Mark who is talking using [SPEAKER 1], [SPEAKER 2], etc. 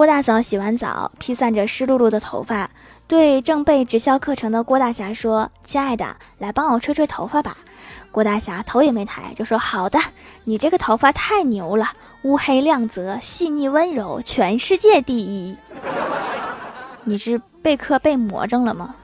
[SPEAKER 1] 郭大嫂洗完澡，披散着湿漉漉的头发，对正备直销课程的郭大侠说：“亲爱的，来帮我吹吹头发吧。”郭大侠头也没抬就说：“好的，你这个头发太牛了，乌黑亮泽，细腻温柔，全世界第一。”你是备课被魔怔了吗？